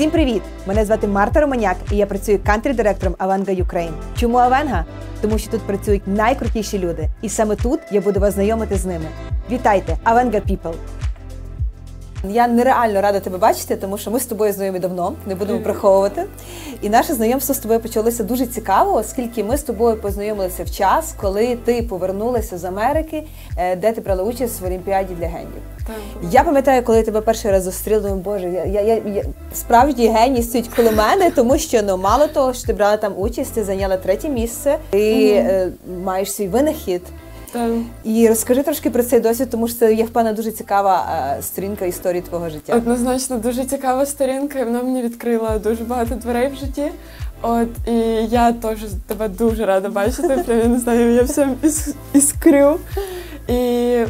Всім привіт! Мене звати Марта Романяк, і я працюю кантрі-директором Авенга Ukraine. Чому Авенга? Тому що тут працюють найкрутіші люди, і саме тут я буду вас знайомити з ними. Вітайте, Авенга People! Я нереально рада тебе бачити, тому що ми з тобою знайомі давно, не будемо приховувати. І наше знайомство з тобою почалося дуже цікаво, оскільки ми з тобою познайомилися в час, коли ти повернулася з Америки, е, де ти брала участь в Олімпіаді для гендів. Так. Я пам'ятаю, коли я тебе перший раз зустріла, думаю, боже, я, я, я, я справді геній стоїть коло мене, тому що ну мало того, що ти брала там участь, ти зайняла третє місце, ти е, маєш свій винахід. Так. І розкажи трошки про цей досвід, тому що це я впевнена дуже цікава е, сторінка історії твого життя. Однозначно дуже цікава сторінка, і вона мені відкрила дуже багато дверей в житті. От і я теж тебе дуже рада бачити. Прям я не знаю, я всім іс- іскрю. І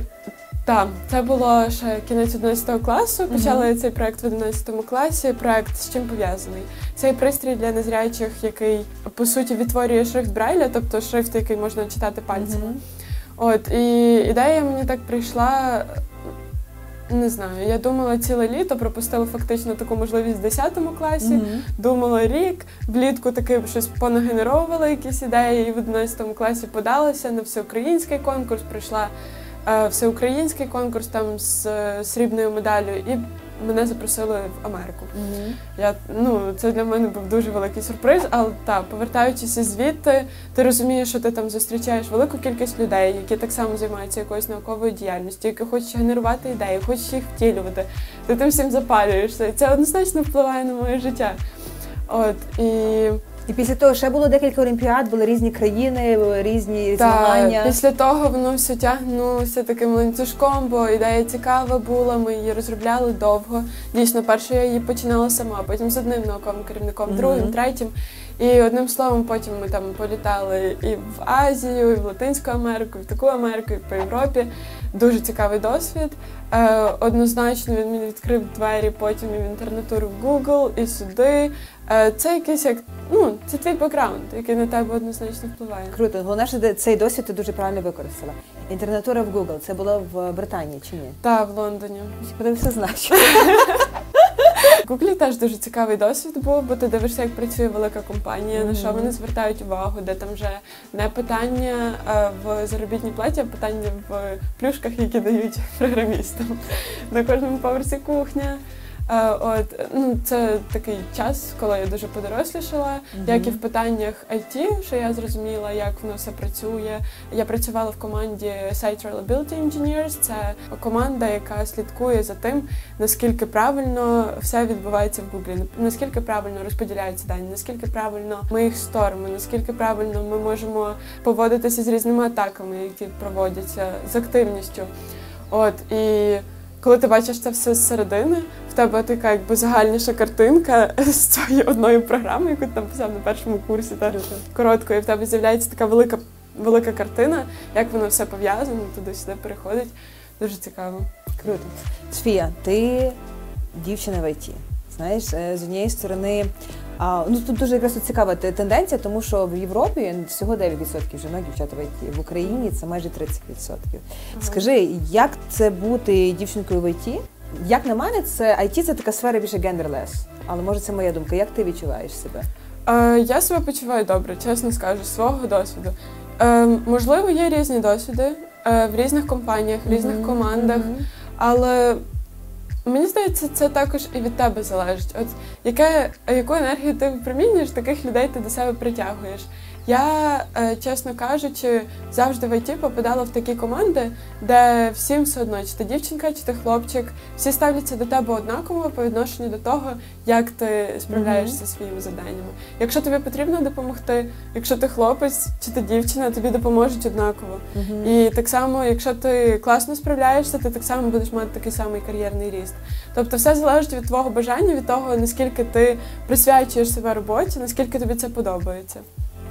так, це було ще кінець 11 класу. Почала я цей проект в 11 класі. Проект з чим пов'язаний? Цей пристрій для незрячих, який по суті відтворює шрифт Брайля, тобто шрифт, який можна читати пальцями. От і ідея мені так прийшла. Не знаю, я думала ціле літо, пропустила фактично таку можливість в 10 класі. Мгм. Думала рік, влітку таки щось понагенеровувала якісь ідеї, і в 11 класі подалася на всеукраїнський конкурс. Прийшла е, всеукраїнський конкурс там з е, срібною медаллю, і мене запросили в Америку. Мгм. Я ну це для мене був дуже великий сюрприз. Але так, повертаючись звідти, ти розумієш, що ти там зустрічаєш велику кількість людей, які так само займаються якоюсь науковою діяльністю, які хочуть генерувати ідеї, хочуть їх втілювати. Ти тим всім запалюєшся. І це однозначно впливає на моє життя. От і І після того ще було декілька олімпіад, були різні країни, різні змагання. після того воно все тягнулося таким ланцюжком, бо ідея цікава була. Ми її розробляли довго. Дійсно, перше я її починала сама, потім з одним науковим керівником, Мгм. другим, третім. І одним словом, потім ми там політали і в Азію, і в Латинську Америку, і в таку Америку, і по Європі. Дуже цікавий досвід. Е, однозначно він мені відкрив двері потім і в інтернатуру в Google, і сюди. Е, це якийсь як ну, це твій бекграунд, який на тебе однозначно впливає. Круто. Головне, що цей досвід ти дуже правильно використала. Інтернатура в Google. Це було в Британії чи ні? Та в Лондоні. Подивися, Гуглі теж дуже цікавий досвід був, бо ти дивишся, як працює велика компанія, на що вони звертають увагу, де там вже не питання е, в заробітній платі, а питання в плюшках, які дають програмістам. На кожному поверсі кухня. Е, От ну це такий час, коли я дуже подорослішала, як і в питаннях IT, що я зрозуміла, як воно все працює. Я працювала в команді Site Reliability Engineers. Це команда, яка слідкує за тим, наскільки правильно все відбувається в Google, наскільки правильно розподіляються дані, наскільки правильно ми їх сторимо, наскільки правильно ми можемо поводитися з різними атаками, які проводяться з активністю. От і коли ти бачиш це все зсередини, в тебе така якби загальніша картинка з цієї одної програми, яку ти там писав на першому курсі, та короткої, в тебе з'являється така велика велика картина, як воно все пов'язано, туди-сюди переходить. Дуже цікаво. Круто. Софія, ти дівчина в ІТ. Знаєш, е, з однієї сторони, а, ну тут дуже якраз цікава тенденція, тому що в Європі всього 9% жінок дівчат в ІТ. В Україні це майже 30%. Скажи, як це бути дівчинкою в ІТ? Як на мене, це IT це така сфера більше genderless. Але може це моя думка. Як ти відчуваєш себе? Е, я себе почуваю добре, чесно скажу, з свого досвіду. Е, можливо, є різні досвіди е, в різних компаніях, в різних Мгм, командах, мгм. але мені здається, це також і від тебе залежить. От яке, яку енергію ти випромінюєш, таких людей ти до себе притягуєш. Я, е, чесно кажучи, завжди в ІТ попадала в такі команди, де всім все одно, чи ти дівчинка, чи ти хлопчик, всі ставляться до тебе однаково по відношенню до того, як ти справляєшся зі своїми завданнями. Якщо тобі потрібно допомогти, якщо ти хлопець чи ти дівчина, тобі допоможуть однаково. Мгм. І так само, якщо ти класно справляєшся, ти так само будеш мати такий самий кар'єрний ріст. Тобто, все залежить від твого бажання, від того, наскільки ти присвячуєш себе роботі, наскільки тобі це подобається.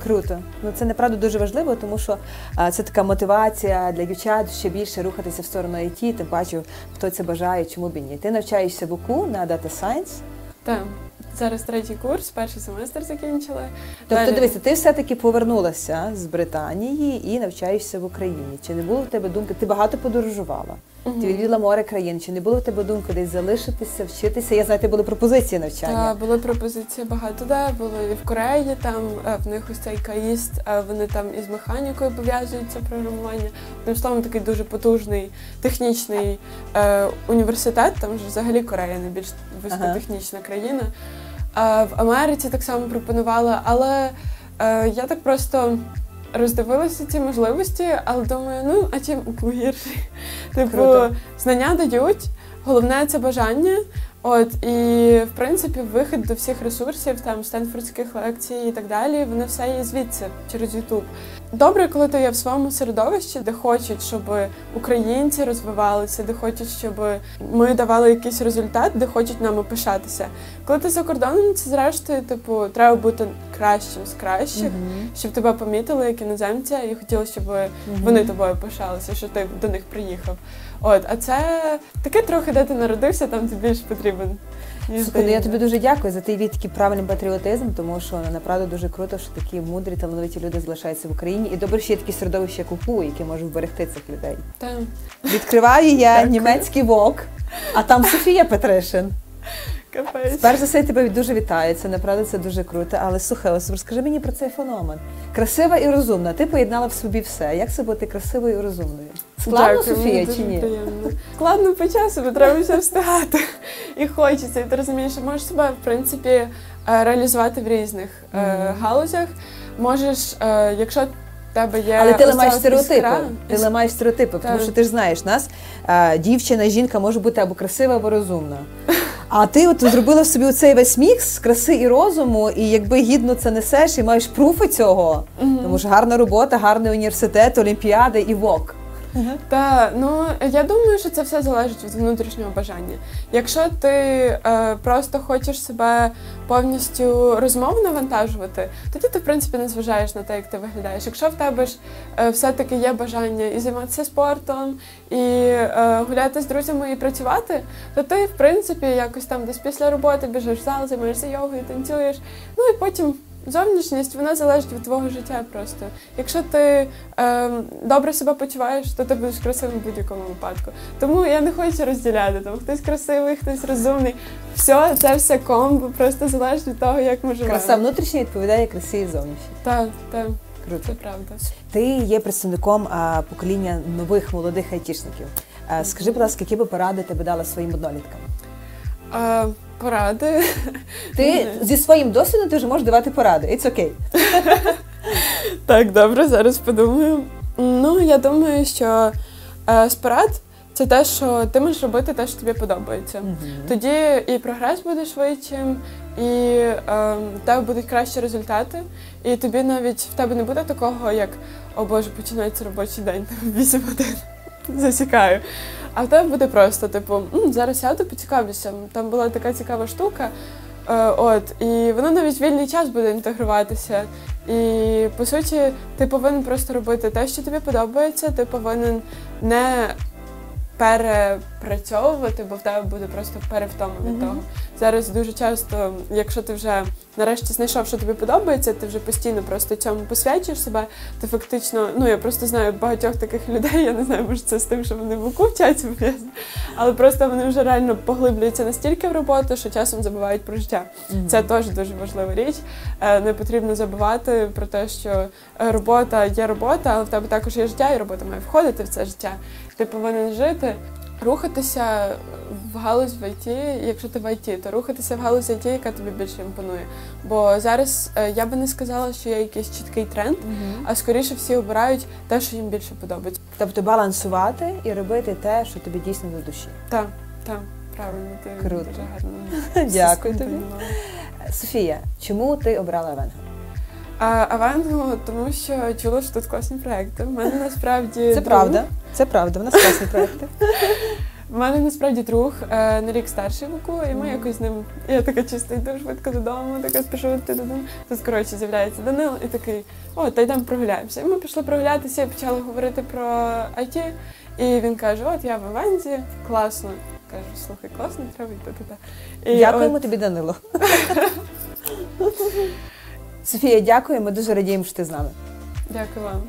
Круто. Ну це направду дуже важливо, тому що а, це така мотивація для дівчат ще більше рухатися в сторону IT, тим паче, хто це бажає, чому б і ні. Ти навчаєшся в УКУ на Data Science. Так, зараз третій курс, перший семестр закінчила. Тобто, Далі- дивися, ти все-таки повернулася з Британії і навчаєшся в Україні. Чи не було в тебе думки? Ти багато подорожувала? Ти відвідала море країн. Чи не було в тебе думки десь залишитися, вчитися? Я знаю, ти були пропозиції навчання. Так, були пропозиції багато, де були і в Кореї, там е, в них ось цей каїст, е, вони там із механікою пов'язуються програмування. Тим словом, такий дуже потужний технічний е, університет, там ж взагалі Корея найбільш високотехнічна країна. Е, в Америці так само пропонували, але е, я так просто. Роздивилася ці можливості, але думаю, ну а чим гірше? Типу, Круто. знання дають, головне це бажання. От і в принципі вихід до всіх ресурсів, там стенфордських лекцій і так далі, воно все є звідси через Ютуб. Добре, коли ти є в своєму середовищі, де хочуть, щоб українці розвивалися, де хочуть, щоб ми давали якийсь результат, де хочуть нами пишатися. Коли ти за кордоном, це зрештою, типу, треба бути кращим з кращих, Мгм. щоб тебе помітили як іноземця, і хотіли, щоб Мгм. вони тобою пишалися, що ти до них приїхав. От, а це таке трохи, де ти народився, там ти більш потрібен. ніж Слухай, ну я тобі дуже дякую за твій такий правильний патріотизм, тому що ну, направду дуже круто, що такі мудрі, талановиті люди залишаються в Україні. І добре, що є такі середовища як УПУ, які можуть вберегти цих людей. Та. Відкриваю я Дякую. німецький вок, а там Софія Петришин. Капець. Перш за все, я тебе дуже вітаю. Це направду це дуже круто. Але слухай, ось розкажи мені про цей феномен. Красива і розумна. Ти поєднала в собі все. Як це бути красивою і розумною? Складно, Дякую, Софія, чи ні? Приємно. Складно по часу, бо треба все встигати. І хочеться. І ти розумієш, що можеш себе, в принципі, е, реалізувати в різних е, Мгм. галузях. Можеш, е, якщо тебе є. Але ти ламаєш стереотипи. іскра, Ти іс- ламаєш стереотипи, тому що ти ж знаєш, нас дівчина, жінка може бути або красива, або розумна. А ти от зробила в собі оцей весь мікс краси і розуму, і якби гідно це несеш, і маєш пруфи цього, Мгм. тому що гарна робота, гарний університет, олімпіади і вок. Та ну я думаю, що це все залежить від внутрішнього бажання. Якщо ти е, просто хочеш себе повністю розмовно навантажувати, тоді ти в принципі не зважаєш на те, як ти виглядаєш. Якщо в тебе ж е, все-таки є бажання і займатися спортом, і е, гуляти з друзями і працювати, то ти в принципі якось там десь після роботи біжиш в зал, займаєшся йогою, танцюєш. Ну і потім Зовнішність вона залежить від твого життя просто. Якщо ти е, добре себе почуваєш, то ти будеш красивим в будь-якому випадку. Тому я не хочу розділяти там хтось красивий, хтось розумний. Все, це все комбо, просто залежить від того, як ми живемо. Краса внутрішня відповідає красі і зовнішній. Так, так, Круто. це правда. Ти є представником а, покоління нових молодих айтішників. А, скажи, будь ласка, які би поради ти би дала своїм одноліткам? Е, поради. Ти зі своїм досвідом ти вже можеш давати поради. It's okay. Так, добре, зараз подумаю. Ну, я думаю, що е, з порад це те, що ти можеш робити те, що тобі подобається. Тоді і прогрес буде швидшим, і е, в тебе будуть кращі результати, і тобі навіть в тебе не буде такого, як о Боже, починається робочий день, там 8 годин. Засікаю. А в тебе буде просто, типу, «М, зараз сяду, поцікавлюся. Там була така цікава штука. Е, от, і воно навіть вільний час буде інтегруватися. І по суті, ти повинен просто робити те, що тобі подобається, ти повинен не перепрацьовувати, бо в тебе буде просто перевтома від Мгм. того. Зараз дуже часто, якщо ти вже нарешті знайшов, що тобі подобається, ти вже постійно просто цьому посвячуєш себе. Ти фактично, ну я просто знаю багатьох таких людей, я не знаю, може це з тим, що вони в УКУ вчаться, але просто вони вже реально поглиблюються настільки в роботу, що часом забувають про життя. Це теж дуже важлива річ. Е, Не потрібно забувати про те, що робота є робота, але в тебе також є життя, і робота має входити в це життя. Ти повинен жити, рухатися в галузь в ІТ, якщо ти в ІТ, то рухатися в галузь ІТ, яка тобі більше імпонує. Бо зараз е, я би не сказала, що є якийсь чіткий тренд, Мгм. а скоріше всі обирають те, що їм більше подобається. Тобто балансувати і робити те, що тобі дійсно до душі. Так, так, правильно, ти Круто. дуже гарно. Дякую тобі. Софія, чому ти обрала Avenga? А Avenga, тому що чула, що тут класні проекти. У мене насправді Це друг- правда. Це правда. В нас класні проекти. У мене насправді друг е, на рік старший Вуку, і ми Мгм. якось з ним. Я така чисто йду швидко додому, така спішу йти додому. Тут коротше з'являється Данил і такий, о, та йдемо прогуляємося. І ми пішли прогулятися і почали говорити про IT. І він каже: От я в Аванзі, класно. Кажу, слухай, класно, треба йти туди. І Дякуємо от- тобі, Данило. Софія, дякую. Ми дуже радіємо, що ти з нами. Дякую вам.